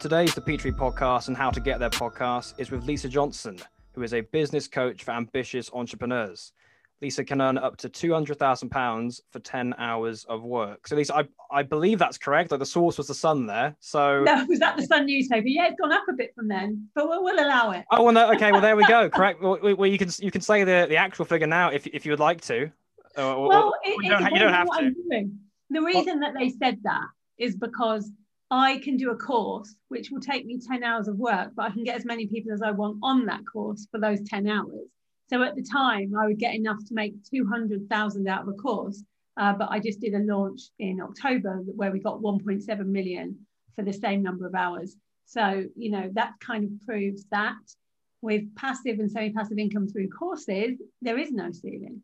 today's The Petrie Podcast and how to get their podcast is with Lisa Johnson, who is a business coach for ambitious entrepreneurs. Lisa can earn up to £200,000 for 10 hours of work. So, Lisa, I, I believe that's correct. Like the source was the Sun there. So, no, was that the Sun newspaper? Yeah, it's gone up a bit from then, but we'll, we'll allow it. Oh, well, no, okay. Well, there we go. Correct. Well, well, you can you can say the, the actual figure now if, if you would like to. Uh, well, it, you, don't, you don't have to. The reason that they said that is because I can do a course which will take me 10 hours of work, but I can get as many people as I want on that course for those 10 hours. So at the time, I would get enough to make 200,000 out of a course. Uh, but I just did a launch in October where we got 1.7 million for the same number of hours. So, you know, that kind of proves that with passive and semi passive income through courses, there is no ceiling.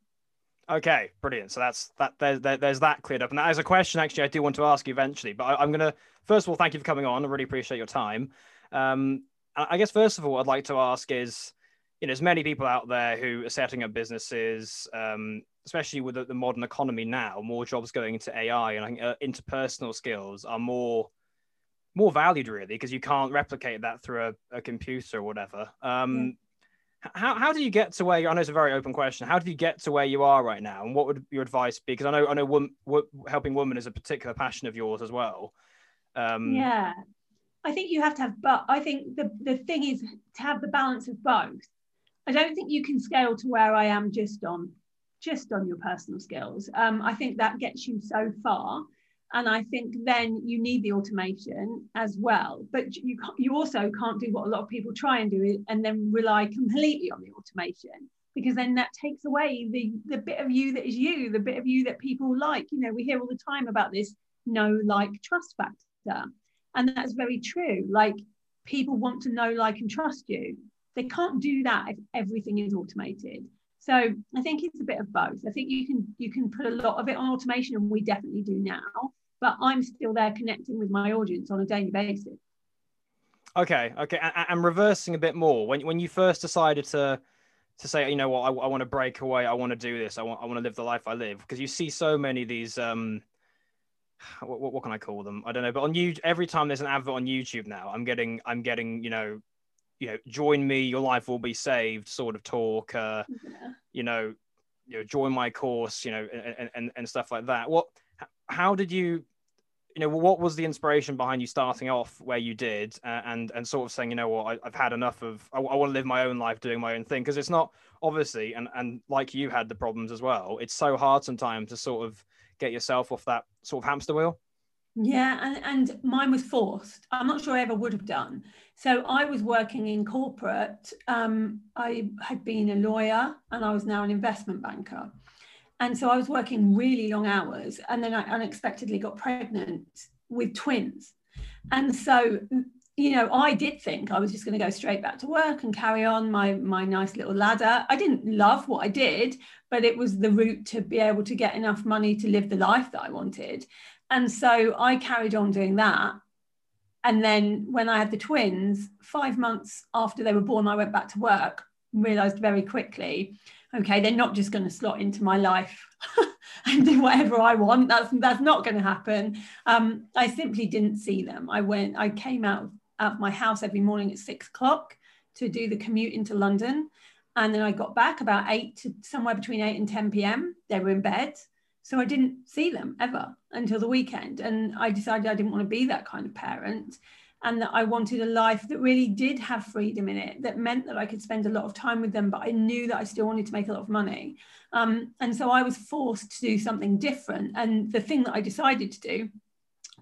Okay, brilliant. So that's that. There's there, there's that cleared up, and that is a question actually I do want to ask you eventually. But I, am gonna first of all thank you for coming on. I really appreciate your time. Um, I guess first of all, I'd like to ask is, you know, there's many people out there who are setting up businesses, um, especially with the, the, modern economy now. More jobs going into AI, and I think uh, interpersonal skills are more more valued really because you can't replicate that through a, a computer or whatever. Um, how, how do you get to where you, I know it's a very open question. How do you get to where you are right now, and what would your advice be? Because I know I know helping women is a particular passion of yours as well. Um, yeah, I think you have to have, but I think the the thing is to have the balance of both. I don't think you can scale to where I am just on just on your personal skills. Um, I think that gets you so far and I think then you need the automation as well. But you you also can't do what a lot of people try and do and then rely completely on the automation because then that takes away the the bit of you that is you, the bit of you that people like. You know, we hear all the time about this know like trust factor, and that's very true. Like people want to know like and trust you. They can't do that if everything is automated. So I think it's a bit of both. I think you can you can put a lot of it on automation, and we definitely do now. But I'm still there connecting with my audience on a daily basis. Okay, okay, and, and reversing a bit more. When when you first decided to to say, you know what, I, I want to break away, I want to do this, I want I want to live the life I live, because you see so many of these um what, what, can I call them? I don't know. But on you, every time there's an advert on YouTube now, I'm getting, I'm getting, you know, you know, join me, your life will be saved sort of talk, uh, yeah. you know, you know, join my course, you know, and, and, and stuff like that. What, how did you, you know, what was the inspiration behind you starting off where you did uh, and, and sort of saying, you know what, I, have had enough of, I, I want to live my own life doing my own thing. Cause it's not obviously, and, and like you had the problems as well, it's so hard sometimes to sort of get yourself off that sort of hamster wheel. Yeah, and, and mine was forced. I'm not sure I ever would have done. So I was working in corporate. Um, I had been a lawyer and I was now an investment banker. And so I was working really long hours. And then I unexpectedly got pregnant with twins. And so, you know, I did think I was just going to go straight back to work and carry on my, my nice little ladder. I didn't love what I did, but it was the route to be able to get enough money to live the life that I wanted. And so I carried on doing that. And then when I had the twins, five months after they were born, I went back to work, realized very quickly, okay, they're not just going to slot into my life and do whatever I want. That's that's not going to happen. Um, I simply didn't see them. I went, I came out, out of my house every morning at six o'clock to do the commute into London. And then I got back about eight to somewhere between eight and 10 p.m. They were in bed. So I didn't see them ever until the weekend. And I decided I didn't want to be that kind of parent and that I wanted a life that really did have freedom in it, that meant that I could spend a lot of time with them, but I knew that I still wanted to make a lot of money. Um, and so I was forced to do something different. And the thing that I decided to do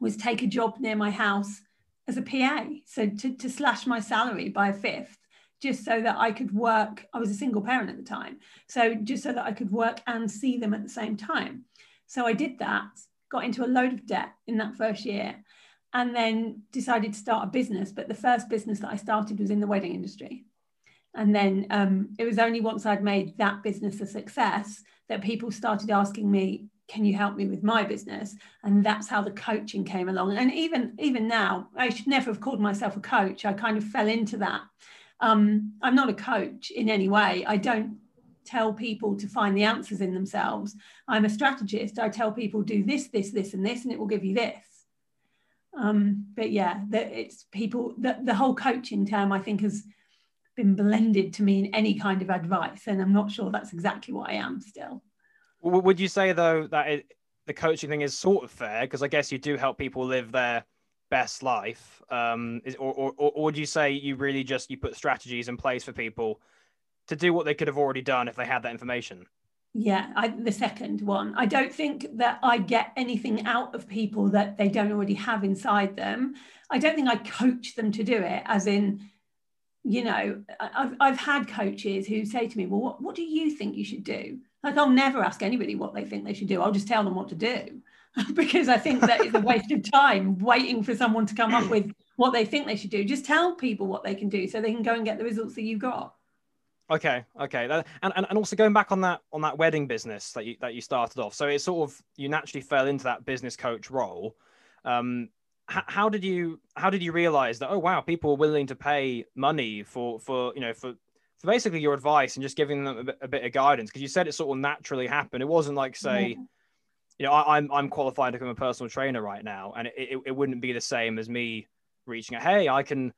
was take a job near my house as a PA. So to, to slash my salary by a fifth just so that I could work. I was a single parent at the time. So just so that I could work and see them at the same time. So I did that, got into a load of debt in that first year, and then decided to start a business. But the first business that I started was in the wedding industry. And then um, it was only once I'd made that business a success that people started asking me, can you help me with my business and that's how the coaching came along and even even now i should never have called myself a coach i kind of fell into that um, i'm not a coach in any way i don't tell people to find the answers in themselves. I'm a strategist. I tell people do this, this, this, and this, and it will give you this. Um, but yeah, that it's people. The, the whole coaching term, I think, has been blended to mean any kind of advice, and I'm not sure that's exactly what I am still. Would you say though that it, the coaching thing is sort of fair because I guess you do help people live their best life, um, is, or, or, or would you say you really just you put strategies in place for people to do what they could have already done if they had that information? Yeah, I, the second one. I don't think that I get anything out of people that they don't already have inside them. I don't think I coach them to do it, as in, you know, I've, I've had coaches who say to me, Well, what, what do you think you should do? Like, I'll never ask anybody what they think they should do. I'll just tell them what to do because I think that is a waste of time waiting for someone to come up with what they think they should do. Just tell people what they can do so they can go and get the results that you've got. Okay, okay, that, and, and and also going back on that on that wedding business that you that you started off. So it sort of you naturally fell into that business coach role. Um, how, how did you how did you realize that? Oh wow, people are willing to pay money for for you know for for basically your advice and just giving them a bit, a bit of guidance because you said it sort of naturally happened. It wasn't like say. Yeah. You know, I, I'm I'm qualified to become a personal trainer right now, and it, it, it wouldn't be the same as me reaching out. Hey, I can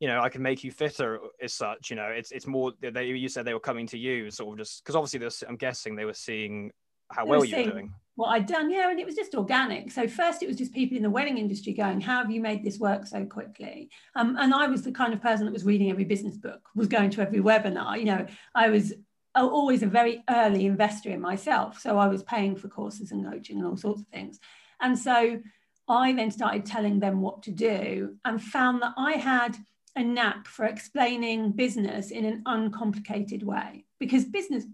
you know, I can make you fitter as such. You know, it's it's more they you said they were coming to you sort of just because obviously this. I'm guessing they were seeing how they well you were doing. What I'd done, yeah, and it was just organic. So first, it was just people in the wedding industry going, "How have you made this work so quickly?" Um, and I was the kind of person that was reading every business book, was going to every webinar. You know, I was always a very early investor in myself, so I was paying for courses and coaching and all sorts of things. And so I then started telling them what to do, and found that I had a knack for explaining business in an uncomplicated way because business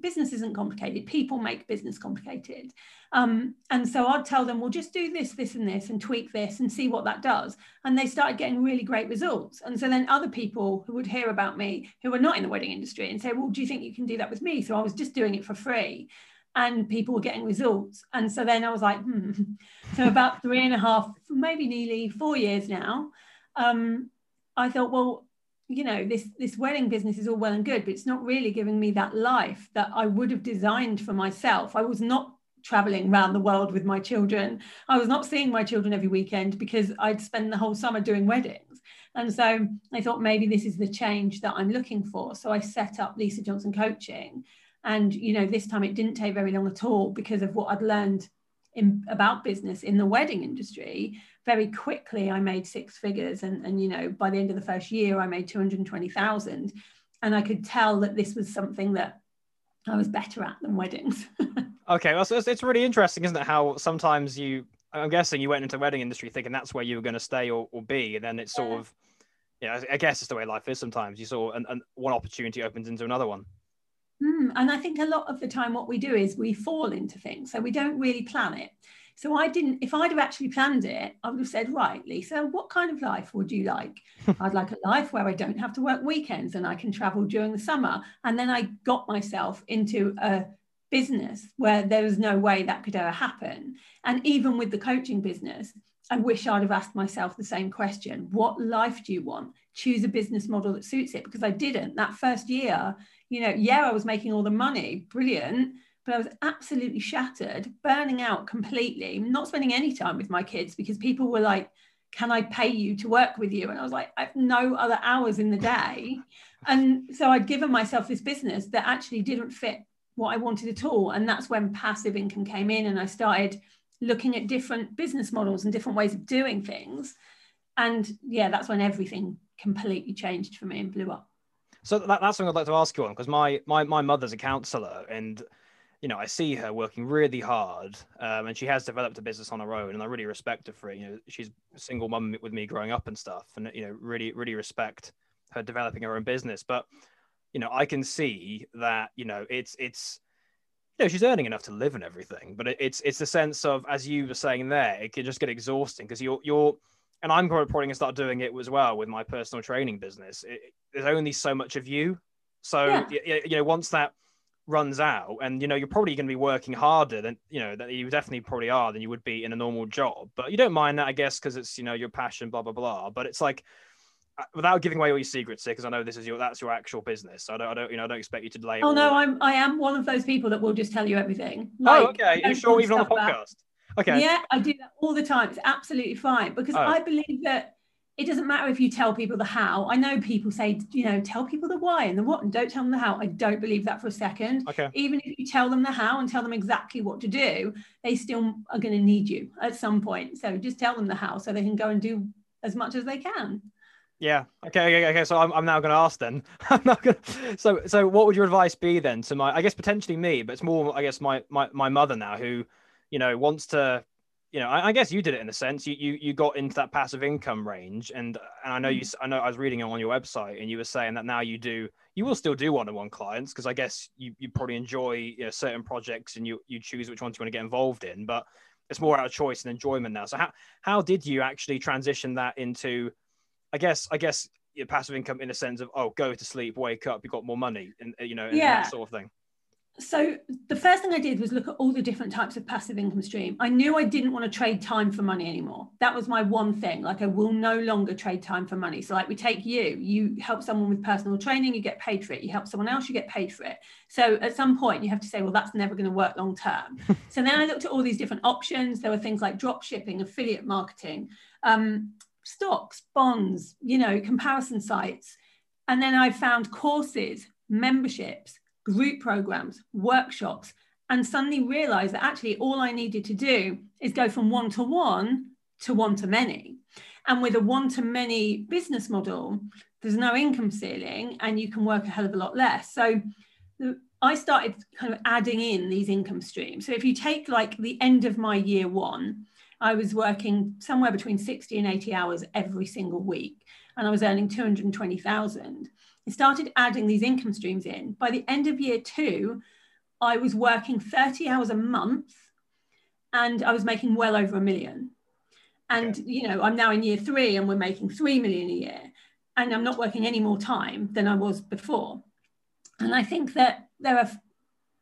business isn't complicated. People make business complicated. Um, and so i'd tell them well just do this this and this and tweak this and see what that does. And they started getting really great results. And so then other people who would hear about me who were not in the wedding industry and say well do you think you can do that with me? So i was just doing it for free. And people were getting results. And so then i was like hmm. So about three and a half maybe nearly four years now um, I thought, well, you know, this this wedding business is all well and good, but it's not really giving me that life that I would have designed for myself. I was not traveling around the world with my children. I was not seeing my children every weekend because I'd spend the whole summer doing weddings. And so I thought maybe this is the change that I'm looking for. So I set up Lisa Johnson Coaching. And, you know, this time it didn't take very long at all because of what I'd learned in, about business in the wedding industry very quickly I made six figures and, and you know by the end of the first year I made 220,000 and I could tell that this was something that I was better at than weddings. okay, well so it's, it's really interesting isn't it how sometimes you I'm guessing you went into the wedding industry thinking that's where you were going to stay or, or be and then it's sort yeah. of yeah I guess it's the way life is sometimes you saw and, and one opportunity opens into another one. Mm, and I think a lot of the time what we do is we fall into things so we don't really plan it. So I didn't, if I'd have actually planned it, I would have said, right, Lisa, what kind of life would you like? I'd like a life where I don't have to work weekends and I can travel during the summer. And then I got myself into a business where there was no way that could ever happen. And even with the coaching business, I wish I'd have asked myself the same question What life do you want? Choose a business model that suits it because I didn't. That first year, you know, yeah, I was making all the money, brilliant but I was absolutely shattered, burning out completely, not spending any time with my kids because people were like, Can I pay you to work with you? And I was like, I have no other hours in the day. And so I'd given myself this business that actually didn't fit what I wanted at all. And that's when passive income came in and I started looking at different business models and different ways of doing things. And yeah, that's when everything completely changed for me and blew up. So that, that's something I'd like to ask you on because my, my my mother's a counselor and you know, I see her working really hard, um, and she has developed a business on her own, and I really respect her for it. You know, she's a single mum with me growing up and stuff, and you know, really, really respect her developing her own business. But you know, I can see that you know, it's it's you know, she's earning enough to live and everything, but it, it's it's the sense of, as you were saying there, it can just get exhausting because you're you're, and I'm probably going to start doing it as well with my personal training business. It, there's only so much of you, so yeah. you, you know, once that runs out and you know you're probably going to be working harder than you know that you definitely probably are than you would be in a normal job. But you don't mind that i guess because it's you know your passion blah blah blah. But it's like uh, without giving away all your secrets here because i know this is your that's your actual business. So i don't, I don't you know i don't expect you to delay oh no i'm i am one of those people that will just tell you everything. Like, oh okay you're sure even on the podcast? Okay. Yeah, I do that all the time. It's absolutely fine because Oh. I believe that it doesn't matter if you tell people the how. I know people say, you know, tell people the why and the what and don't tell them the how. I don't believe that for a second. Okay. Even if you tell them the how and tell them exactly what to do, they still are going to need you at some point. So just tell them the how so they can go and do as much as they can. Yeah. Okay. Okay. Okay. So I'm, I'm now going to ask then. I'm not going to. So so what would your advice be then to my? I guess potentially me, but it's more I guess my my my mother now who, you know, wants to. You know, I, I guess you did it in a sense. You, you you got into that passive income range, and and I know you. Mm. s- I know I was reading it on your website, and you were saying that now you do. You will still do one-on-one clients because I guess you, you probably enjoy you know, certain projects, and you you choose which ones you want to get involved in. But it's more out of choice and enjoyment now. So how how did you actually transition that into I guess I guess your passive income in a sense of oh go to sleep wake up you got more money and you know and Yeah. that sort of thing So the first thing I did was look at all the different types of passive income stream. I knew I didn't want to trade time for money anymore. That was my one thing. Like I will no longer trade time for money. So like we take you, you help someone with personal training, you get paid for it. You help someone else, you get paid for it. So at some point you have to say, well, that's never going to work long term. so then I looked at all these different options. There were things like drop shipping, affiliate marketing, um, stocks, bonds, you know, comparison sites. And then I found courses, memberships, group programs, workshops, and suddenly realized that actually all I needed to do is go from one to one to one to many. And with a one to many business model, there's no income ceiling and you can work a hell of a lot less. So I started kind of adding in these income streams. So if you take like the end of my year one, I was working somewhere between 60 and 80 hours every single week, and I was earning 220,000. I started adding these income streams in. By the end of year two, I was working 30 hours a month and I was making well over a million. And, you know, I'm now in year three and we're making 3 million a year. And I'm not working any more time than I was before. And I think that there are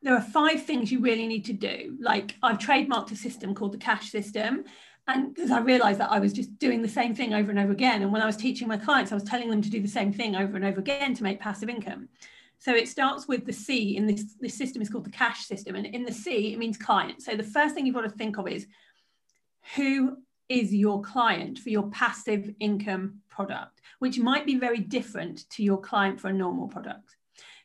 there are five things you really need to do. Like I've trademarked a system called the cash system. And because I realized that I was just doing the same thing over and over again. And when I was teaching my clients, I was telling them to do the same thing over and over again to make passive income. So it starts with the C in this, this system is called the cash system. And in the C, it means client. So the first thing you've got to think of is who is your client for your passive income product, which might be very different to your client for a normal product.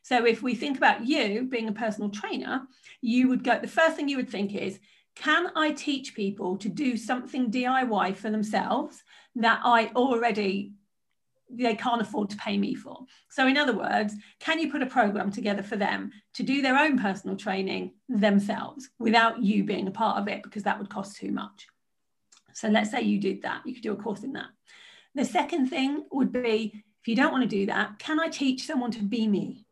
So if we think about you being a personal trainer, you would go, the first thing you would think is, can I teach people to do something DIY for themselves that I already they can't afford to pay me for. So in other words, can you put a program together for them to do their own personal training themselves without you being a part of it because that would cost too much. So let's say you did that, you could do a course in that. The second thing would be if you don't want to do that, can I teach someone to be me?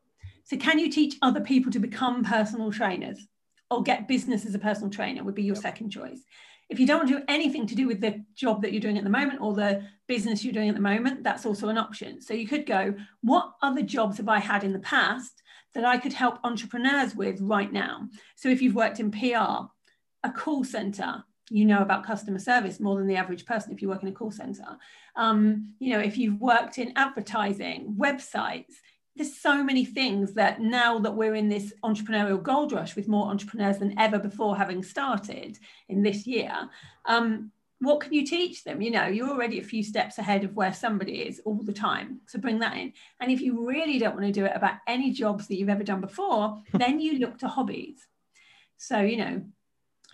So can you teach other people to become personal trainers or get business as a personal trainer would be your second choice. If you don't want to do anything to do with the job that you're doing at the moment or the business you're doing at the moment, that's also an option. So you could go, what other jobs have I had in the past that I could help entrepreneurs with right now? So if you've worked in PR, a call center, you know about customer service more than the average person if you work in a call center. Um, you know, if you've worked in advertising, websites, there's so many things that now that we're in this entrepreneurial gold rush with more entrepreneurs than ever before having started in this year um, what can you teach them? You know you're already a few steps ahead of where somebody is all the time so bring that in. And if you really don't want to do it about any jobs that you've ever done before then you look to hobbies. So you know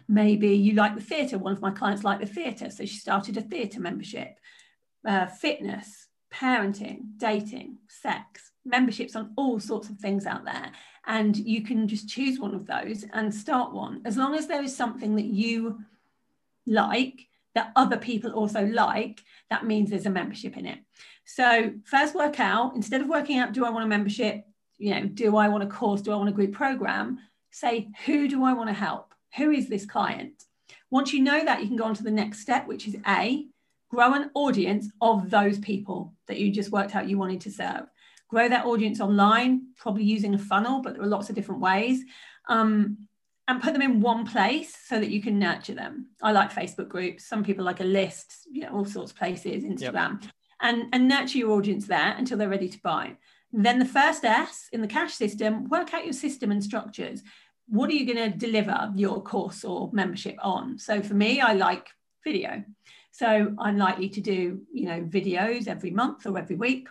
maybe you like the theatre. One of my clients liked the theatre so she started a theatre membership. Uh, fitness parenting dating sex memberships on all sorts of things out there. And you can just choose one of those and start one. As long as there is something that you like that other people also like that means there's a membership in it. So first work out instead of working out do i want a membership? You know do i want a course? Do i want a group program? Say who do i want to help? Who is this client? Once you know that you can go on to the next step which is a grow an audience of those people that you just worked out you wanted to serve grow that audience online, probably using a funnel, but there are lots of different ways. Um, and put them in one place so that you can nurture them. I like Facebook groups. Some people like a list, you know, all sorts of places, Instagram, yep. and, and nurture your audience there until they're ready to buy. Then the first S in the cash system, work out your system and structures. what are you going to deliver your course or membership on? So for me, I like video. So I'm likely to do, you know, videos every month or every week,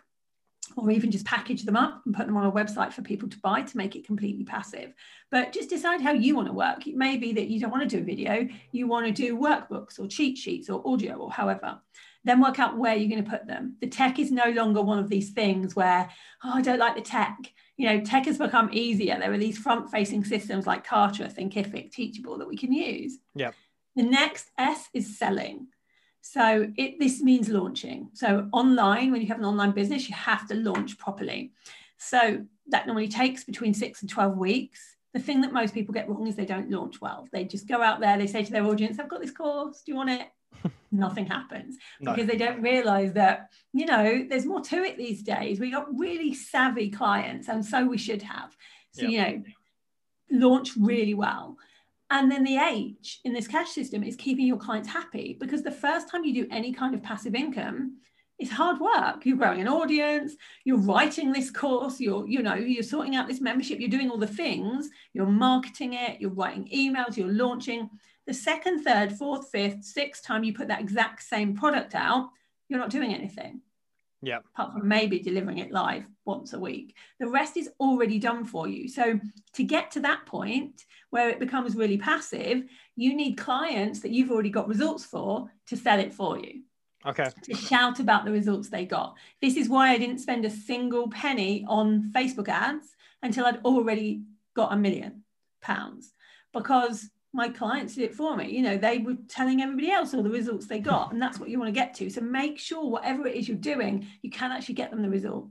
or even just package them up and put them on a website for people to buy to make it completely passive. But just decide how you want to work. It may be that you don't want to do a video, you want to do workbooks or cheat sheets or audio or however. Then work out where you're going to put them. The tech is no longer one of these things where, oh, I don't like the tech you know, tech has become easier. There are these front-facing systems like Kartra, Thinkific, Teachable that we can use. Yeah. The next S is selling. So it, this means launching. So online, when you have an online business, you have to launch properly. So that normally takes between six and 12 weeks. The thing that most people get wrong is they don't launch well. They just go out there, they say to their audience, I've got this course, do you want it? nothing happens no. because they don't realize that you know there's more to it these days we got really savvy clients and so we should have so you know launch really well and then the H in this cash system is keeping your clients happy because the first time you do any kind of passive income it's hard work you're growing an audience you're writing this course you're you know you're sorting out this membership you're doing all the things you're marketing it you're writing emails you're launching the second, third, fourth, fifth, sixth time you put that exact same product out, you're not doing anything. Yeah. Apart from maybe delivering it live once a week. The rest is already done for you. So to get to that point where it becomes really passive, you need clients that you've already got results for to sell it for you. Okay. To shout about the results they got. This is why I didn't spend a single penny on Facebook ads until I'd already got a million pounds because my clients did it for me. You know, they were telling everybody else all the results they got, and that's what you want to get to. So make sure whatever it is you're doing, you can actually get them the result.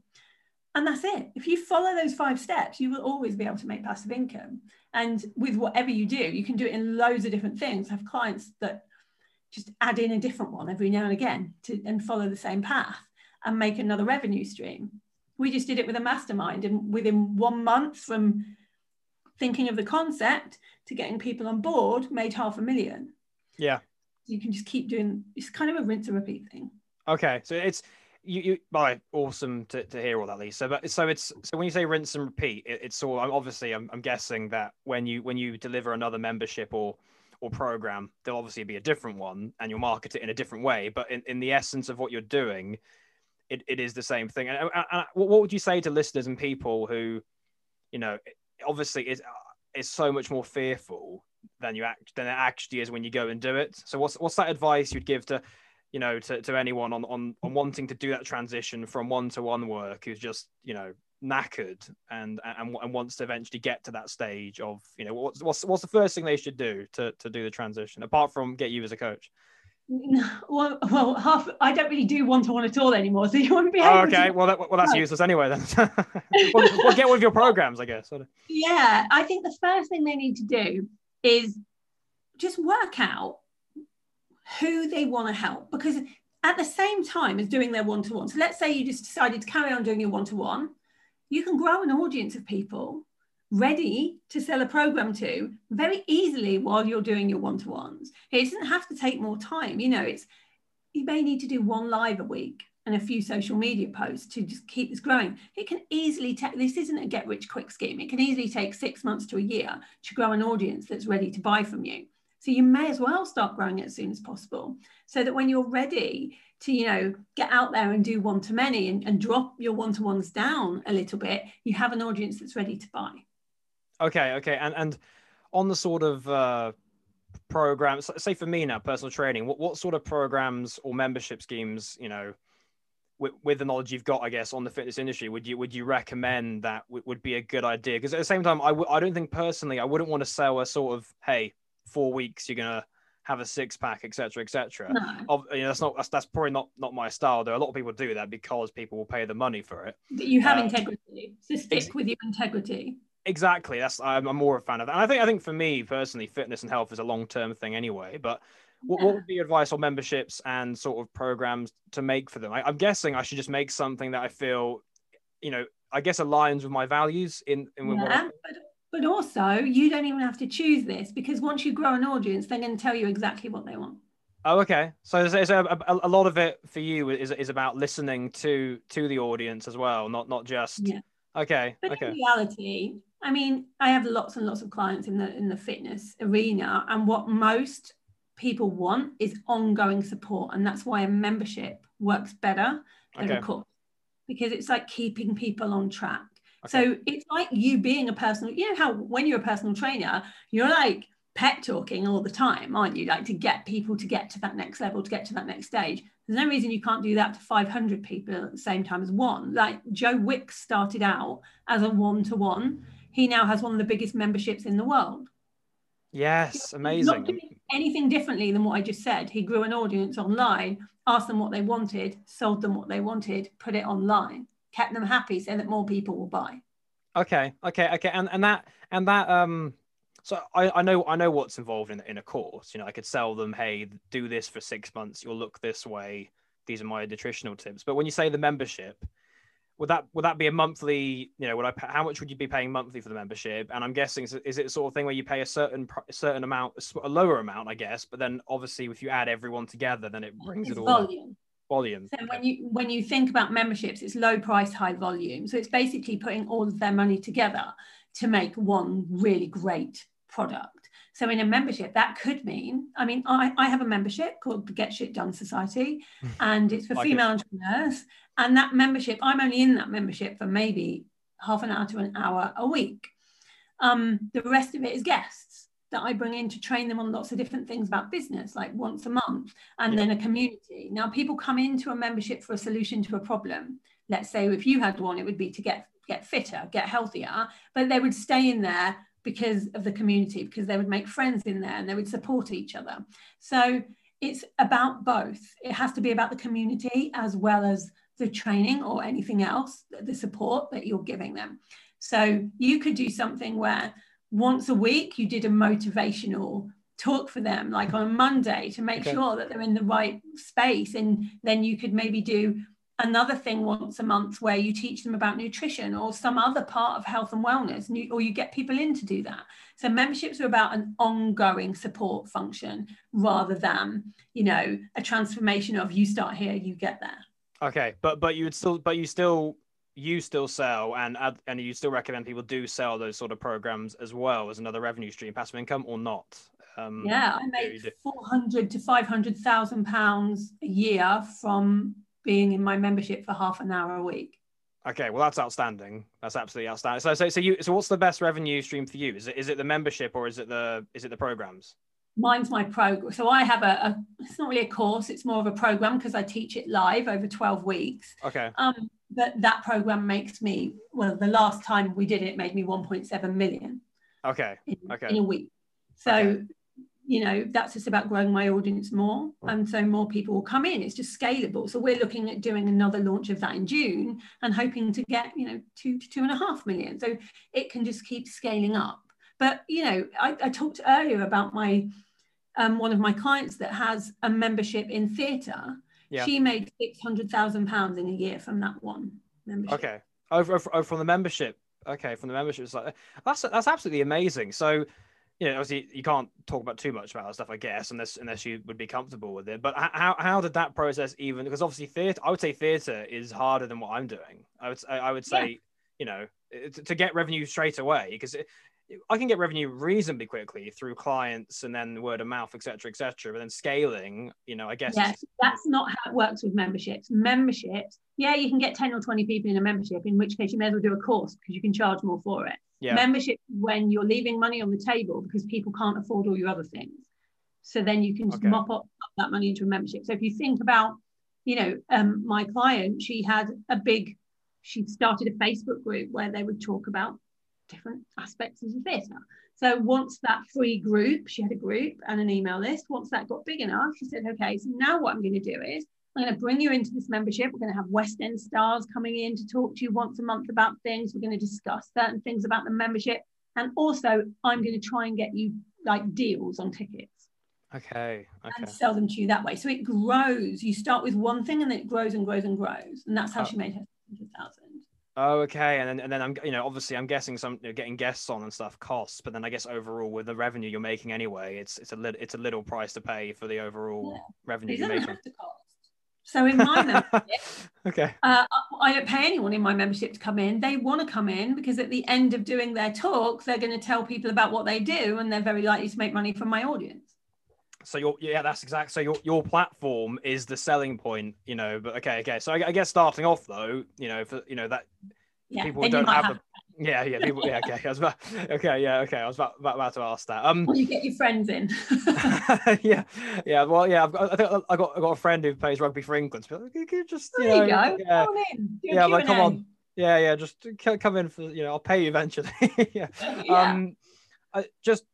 And that's it. If you follow those five steps, you will always be able to make passive income. And with whatever you do, you can do it in loads of different things. I have clients that just add in a different one every now and again to and follow the same path and make another revenue stream. We just did it with a mastermind, and within one month from thinking of the concept to getting people on board made half a million. Yeah. You can just keep doing it's kind of a rinse and repeat thing. Okay. So it's you, you by awesome to, to hear all that lisa but so it's so when you say rinse and repeat it, it's all i'm obviously I'm, I'm guessing that when you when you deliver another membership or or program there'll obviously be a different one and you'll market it in a different way but in, in the essence of what you're doing it, it is the same thing and, and, and what would you say to listeners and people who you know obviously is uh, is so much more fearful than you act than it actually is when you go and do it. So what's what's that advice you'd give to you know to, to anyone on, on on wanting to do that transition from one to one work who's just you know knackered and, and and wants to eventually get to that stage of you know what's what's what's the first thing they should do to to do the transition apart from get you as a coach well, well, half. I don't really do one to one at all anymore. So you want to be. Oh, okay. To... Well, that, well, that's useless anyway. Then. well, well, get with your programs, I guess. Yeah, I think the first thing they need to do is just work out who they want to help because at the same time as doing their one to one. So let's say you just decided to carry on doing your one to one, you can grow an audience of people ready to sell a program to very easily while you're doing your one-to-ones. It doesn't have to take more time. You know, it's you may need to do one live a week and a few social media posts to just keep this growing. It can easily take this isn't a get rich quick scheme. It can easily take six months to a year to grow an audience that's ready to buy from you. So you may as well start growing it as soon as possible so that when you're ready to, you know, get out there and do one to many and, and drop your one-to-ones down a little bit, you have an audience that's ready to buy. Okay, okay, and and on the sort of uh, programs, say for me now, personal training, what what sort of programs or membership schemes, you know, with, with the knowledge you've got, I guess, on the fitness industry, would you would you recommend that w- would be a good idea? Because at the same time, I w- I don't think personally, I wouldn't want to sell a sort of hey, four weeks you're gonna have a six pack, etc., etc. No. You know, that's not that's, that's probably not not my style. There are a lot of people do that because people will pay the money for it. But you have uh, integrity, so stick with your integrity. Exactly. That's I'm, I'm more a fan of that. And I think I think for me personally, fitness and health is a long term thing anyway. But what, what would be your advice on memberships and sort of programs to make for them? I, I'm guessing I should just make something that I feel, you know, I guess aligns with my values in, in yeah, but, but also you don't even have to choose this because once you grow an audience, they're going to tell you exactly what they want. Oh, okay. So is, is a, a, a, lot of it for you is, is about listening to to the audience as well, not not just yeah. Okay. But okay. in reality, I mean, I have lots and lots of clients in the in the fitness arena, and what most people want is ongoing support, and that's why a membership works better than okay. a course because it's like keeping people on track. Okay. So it's like you being a personal. You know how when you're a personal trainer, you're like pet talking all the time, aren't you? Like to get people to get to that next level, to get to that next stage. There's no reason you can't do that to 500 people at the same time as one. Like Joe Wicks started out as a one to one. He now has one of the biggest memberships in the world. Yes, amazing. Not doing anything differently than what I just said. He grew an audience online, asked them what they wanted, sold them what they wanted, put it online, kept them happy so that more people will buy. Okay, okay, okay. And and that and that um so I, I know I know what's involved in in a course. You know, I could sell them, hey, do this for six months. You'll look this way. These are my nutritional tips. But when you say the membership, would that would that be a monthly? You know, would I how much would you be paying monthly for the membership? And I'm guessing is, is it sort of thing where you pay a certain a certain amount, a lower amount, I guess. But then obviously, if you add everyone together, then it brings it's it all volume. Up volume. So when you when you think about memberships, it's low price, high volume. So it's basically putting all of their money together to make one really great product. So in a membership, that could mean, I mean, I, I have a membership called the Get Shit Done Society, and it's for like female it. entrepreneurs. And that membership, I'm only in that membership for maybe half an hour to an hour a week. Um, the rest of it is guests that I bring in to train them on lots of different things about business, like once a month, and yeah. then a community. Now, people come into a membership for a solution to a problem. Let's say if you had one, it would be to get get fitter, get healthier, but they would stay in there because of the community, because they would make friends in there and they would support each other. So it's about both. It has to be about the community as well as the training or anything else, the support that you're giving them. So you could do something where once a week you did a motivational talk for them, like on a Monday, to make okay. sure that they're in the right space. And then you could maybe do another thing once a month where you teach them about nutrition or some other part of health and wellness and you, or you get people in to do that. So memberships are about an ongoing support function rather than you know a transformation of you start here you get there. Okay but but you would still but you still you still sell and and you still recommend people do sell those sort of programs as well as another revenue stream passive income or not? Um, yeah i made 400 to 500000 pounds a year from being in my membership for half an hour a week. Okay, well that's outstanding. That's absolutely outstanding. So, so, so you, so what's the best revenue stream for you? Is it, is it the membership or is it the, is it the programs? Mine's my program. So I have a, a, it's not really a course. It's more of a program because I teach it live over 12 weeks. Okay. Um, but that program makes me, well, the last time we did it made me 1.7 million. Okay. In, okay. In a week. So okay you know that's just about growing my audience more. And so more people will come in. It's just scalable. So we're looking at doing another launch of that in june and hoping to get you know two to two and a half million. So it can just keep scaling up. But you know i, I talked earlier about my um, one of my clients that has a membership in theatre. Yeah. she made 600000 pounds in a year from that one membership. Okay. Over, over from the membership. Okay from the membership it's like that's that's absolutely amazing. So you know, obviously you can't talk about too much about that stuff, I guess, unless unless you would be comfortable with it. But how how did that process even? Because obviously theatre, I would say theatre is harder than what I'm doing. I would I would say, yeah. you know, to get revenue straight away because I can get revenue reasonably quickly through clients and then word of mouth, etc., etc. But then scaling, you know, I guess. Yes, that's not how it works with memberships. Memberships, yeah, you can get ten or twenty people in a membership, in which case you may as well do a course because you can charge more for it. Yeah. Membership when you're leaving money on the table because people can't afford all your other things. So then you can just okay. mop up that money into a membership. So if you think about, you know, um, my client, she had a big, she started a Facebook group where they would talk about different aspects of the theatre. So once that free group, she had a group and an email list. Once that got big enough, she said, okay, so now what I'm going to do is I'm going to bring you into this membership. We're going to have West End stars coming in to talk to you once a month about things. We're going to discuss certain things about the membership. And also, I'm going to try and get you like deals on tickets. Okay. okay. And sell them to you that way. So it grows. You start with one thing and then it grows and grows and grows. And that's how oh. she made her 100,000. Oh, okay. And then, and then I'm, you know, obviously I'm guessing some you know, getting guests on and stuff costs, but then I guess overall with the revenue you're making anyway, it's it's a little it's a little price to pay for the overall yeah. revenue it you're making. Have to cost. So in my membership, okay, uh, I don't pay anyone in my membership to come in. They want to come in because at the end of doing their talk, they're going to tell people about what they do, and they're very likely to make money from my audience. So your yeah, that's exact. So your your platform is the selling point, you know. But okay, okay. So I, I guess starting off though, you know, for you know that Yeah, people don't have, have- the yeah yeah people yeah okay I was about okay yeah okay I was about, about, about to ask that um Or you get your friends in. yeah yeah well yeah I've got I think I got I got a friend who plays rugby for England so like, you just you there you know, go. yeah Come in. Do yeah like come on yeah yeah just come in for you know I'll pay you eventually yeah Yeah. um I, just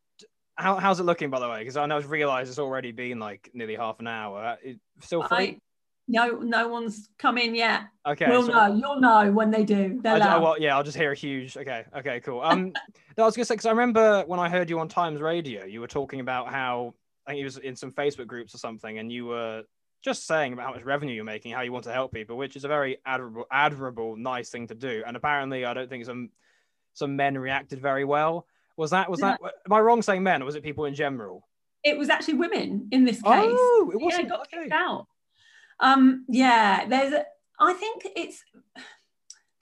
how, how's it looking by the way because I know I've realized it's already been like nearly half an hour it, still free I, no, no one's come in yet. okay we'll so- know. You'll know when they do. They're I, I, well, yeah, I'll just hear a huge. Okay, okay, cool. Um, no, I was gonna say because I remember when I heard you on Times Radio, you were talking about how I think it was in some Facebook groups or something, and you were just saying about how much revenue you're making, how you want to help people, which is a very admirable, admirable, nice thing to do. And apparently, I don't think some some men reacted very well. Was that was that? Am I wrong saying men, or was it people in general? it was actually women in this case. Oh, it yeah, wasn't. got okay. kicked out. Um, yeah, there's a, I think it's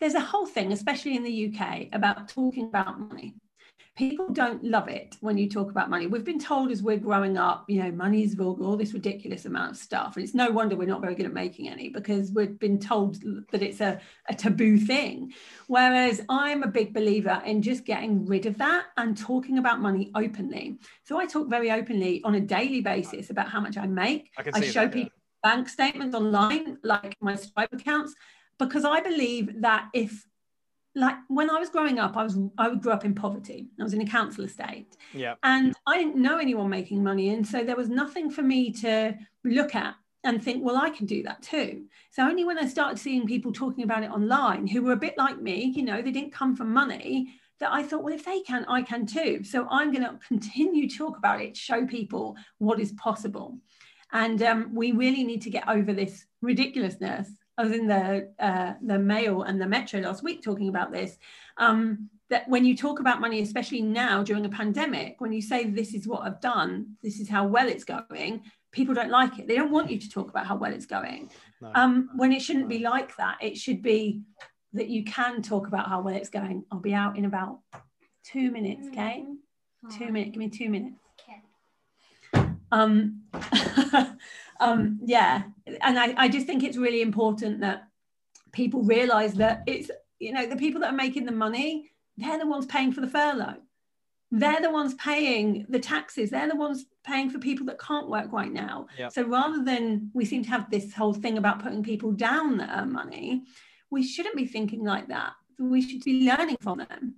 there's a whole thing, especially in the UK, about talking about money. People don't love it when you talk about money. We've been told as we're growing up, you know, money is vulgar, all this ridiculous amount of stuff. And it's no wonder we're not very good at making any because we've been told that it's a, a taboo thing. Whereas I'm a big believer in just getting rid of that and talking about money openly. So I talk very openly on a daily basis about how much I make. I I show that, yeah. people bank statements online, like my Stripe accounts, because I believe that if, like, when I was growing up, I was I grew up in poverty. I was in a council estate, Yeah. and I didn't know anyone making money, and so there was nothing for me to look at and think, well, I can do that too. So only when I started seeing people talking about it online, who were a bit like me, you know, they didn't come from money, that I thought, well, if they can, I can too. So I'm going to continue to talk about it, show people what is possible. And um, we really need to get over this ridiculousness. I was in the uh, the Mail and the Metro last week talking about this. Um, that when you talk about money, especially now during a pandemic, when you say this is what I've done, this is how well it's going, people don't like it. They don't want you to talk about how well it's going. No. Um, when it shouldn't be like that. It should be that you can talk about how well it's going. I'll be out in about two minutes, okay? Two minutes. Give me two minutes. Um, um, yeah, and I, I just think it's really important that people realize that it's you know the people that are making the money, they're the ones paying for the furlough. They're the ones paying the taxes. They're the ones paying for people that can't work right now. Yep. So rather than we seem to have this whole thing about putting people down that earn money, we shouldn't be thinking like that. We should be learning from them.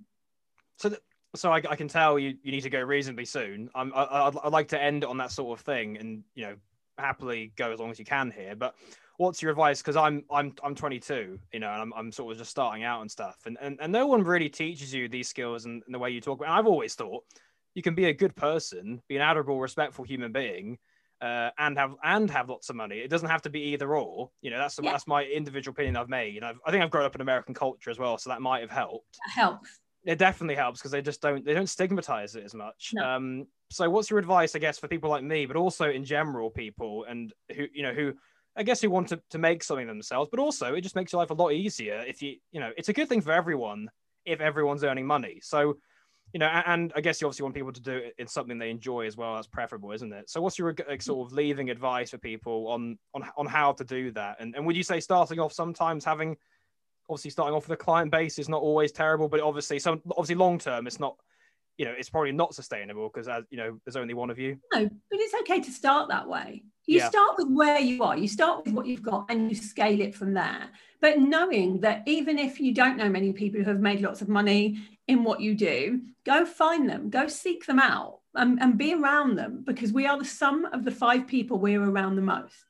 So, th- so I, I can tell you, you need to go reasonably soon. I'm, I, I'd, I'd like to end on that sort of thing, and you know, happily go as long as you can here. But what's your advice? Because I'm, I'm, I'm 22, you know, and I'm, I'm sort of just starting out and stuff, and and, and no one really teaches you these skills and, and the way you talk. And I've always thought you can be a good person, be an admirable, respectful human being. Uh, and have and have lots of money. It doesn't have to be either or. You know, that's Yeah. that's my individual opinion I've made. And I've, I think I've grown up in American culture as well, so that might have helped helps. It definitely helps because they just don't they don't stigmatize it as much. No. um so what's your advice i guess for people like me but also in general people and who you know who i guess who want to, to make something themselves but also it just makes your life a lot easier if you you know it's a good thing for everyone if everyone's earning money. So you know a- and i guess you obviously want people to do it in something they enjoy as well that's preferable isn't it? So what's your like, sort of leaving advice for people on on on how to do that? And, and would you say starting off sometimes having obviously starting off with a client base is not always terrible, but obviously some obviously long term it's not you know it's probably not sustainable because as you know there's only one of you. No, but it's okay to start that way. You Yeah. start with where you are, you start with what you've got, and you scale it from there. But knowing that even if you don't know many people who have made lots of money in what you do, go find them, go seek them out, and, and be around them because we are the sum of the five people we're around the most.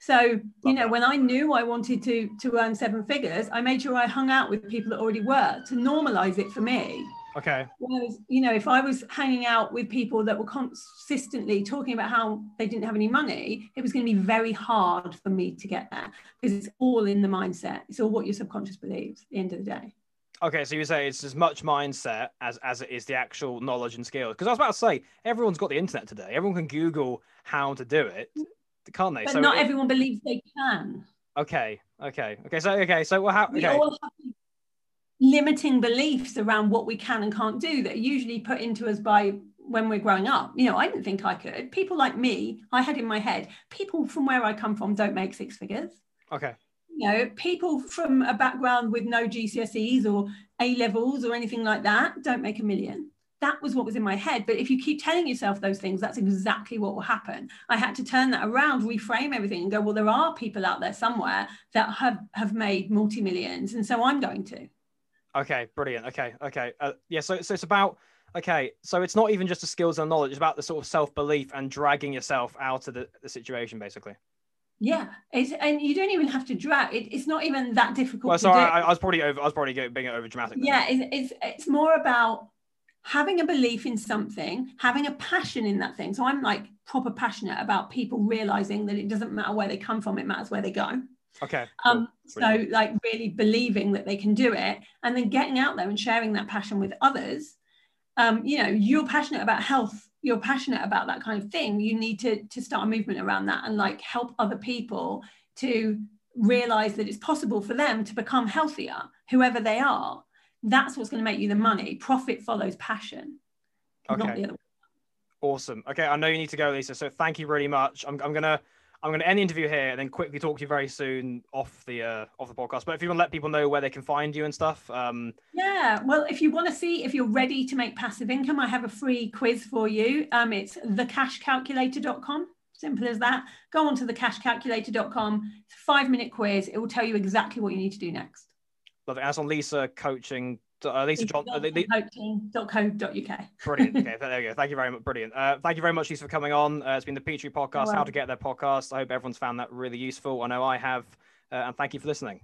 So, you know, that. when I knew I wanted to to earn seven figures, I made sure I hung out with people that already were to normalize it for me. Okay. Whereas, you know, if I was hanging out with people that were consistently talking about how they didn't have any money, it was going to be very hard for me to get there because it's all in the mindset. It's all what your subconscious believes at the end of the day. Okay, so you say it's as much mindset as as it is the actual knowledge and skills. Because I was about to say, everyone's got the internet today. Everyone can Google how to do it. Can't they? But so not it- everyone believes they can. Okay, okay, okay. So okay, so well, how? We all have limiting beliefs around what we can and can't do that are usually put into us by when we're growing up. You know, I didn't think I could. People like me, I had in my head, people from where I come from don't make six figures. okay, You know, people from a background with no GCSEs or A levels or anything like that don't make a million. That was what was in my head. But if you keep telling yourself those things, that's exactly what will happen. I had to turn that around, reframe everything, and go, well, there are people out there somewhere that have have made multi millions, and so I'm going to. okay, brilliant. Okay, okay. Uh, yeah. So so it's about. Okay, so it's not even just the skills and knowledge; it's about the sort of self belief and dragging yourself out of the, the situation, basically. Yeah, it's, and you don't even have to drag. It, it's not even that difficult. Well, to sorry. I, I was probably over. I was probably being over dramatic. yeah it's, it's it's more about having a belief in something having a passion in that thing. So i'm like proper passionate about people realizing that it doesn't matter where they come from it matters where they go. Okay. cool. um so like really believing that they can do it and then getting out there and sharing that passion with others. Um you know you're passionate about health you're passionate about that kind of thing. You need to to start a movement around that and like help other people to realize that it's possible for them to become healthier whoever they are that's what's going to make you the money profit follows passion not the other way. Awesome. Okay, I know you need to go, Lisa. So thank you really much. I'm, I'm gonna I'm gonna end the interview here and then quickly talk to you very soon off the uh, off the podcast. But if you want to let people know where they can find you and stuff, um, Yeah, well, if you want to see if you're ready to make passive income, I have a free quiz for you. Um, it's thecashcalculator.com. Simple as that. Go on to thecashcalculator.com. It's a five minute quiz. It will tell you exactly what you need to do next. That's on Lisa Coaching. Uh, Lisa John. Uh, Coaching.co.uk. brilliant. Okay, there you go. Thank you very much. Brilliant. Uh, thank you very much, Lisa, for coming on. Uh, it's been the Petrie Podcast, How to. Get There podcast. I hope everyone's found that really useful. I know I have. Uh, and thank you for listening.